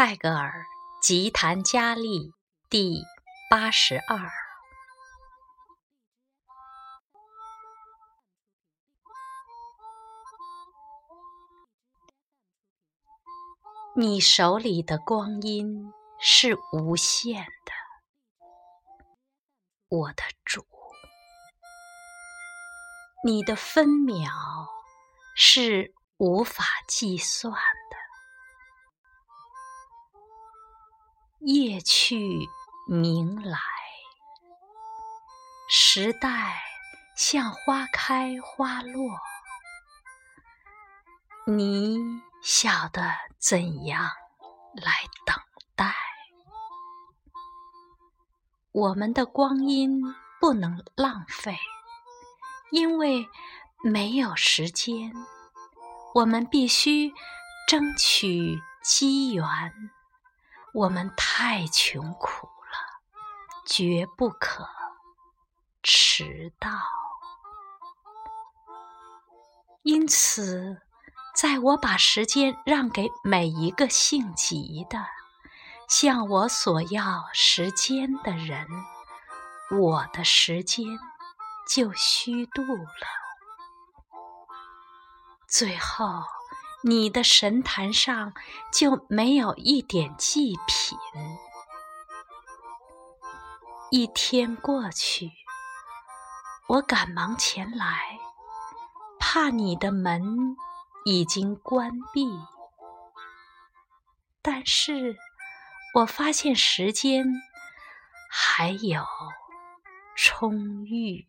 泰戈尔《吉檀迦利》第八十二。你手里的光阴是无限的，我的主；你的分秒是无法计算的。夜去明来，时代像花开花落，你晓得怎样来等待？我们的光阴不能浪费，因为没有时间，我们必须争取机缘。我们太穷苦了，绝不可迟到。因此，在我把时间让给每一个性急的、向我索要时间的人，我的时间就虚度了。最后。你的神坛上就没有一点祭品。一天过去，我赶忙前来，怕你的门已经关闭。但是我发现时间还有充裕。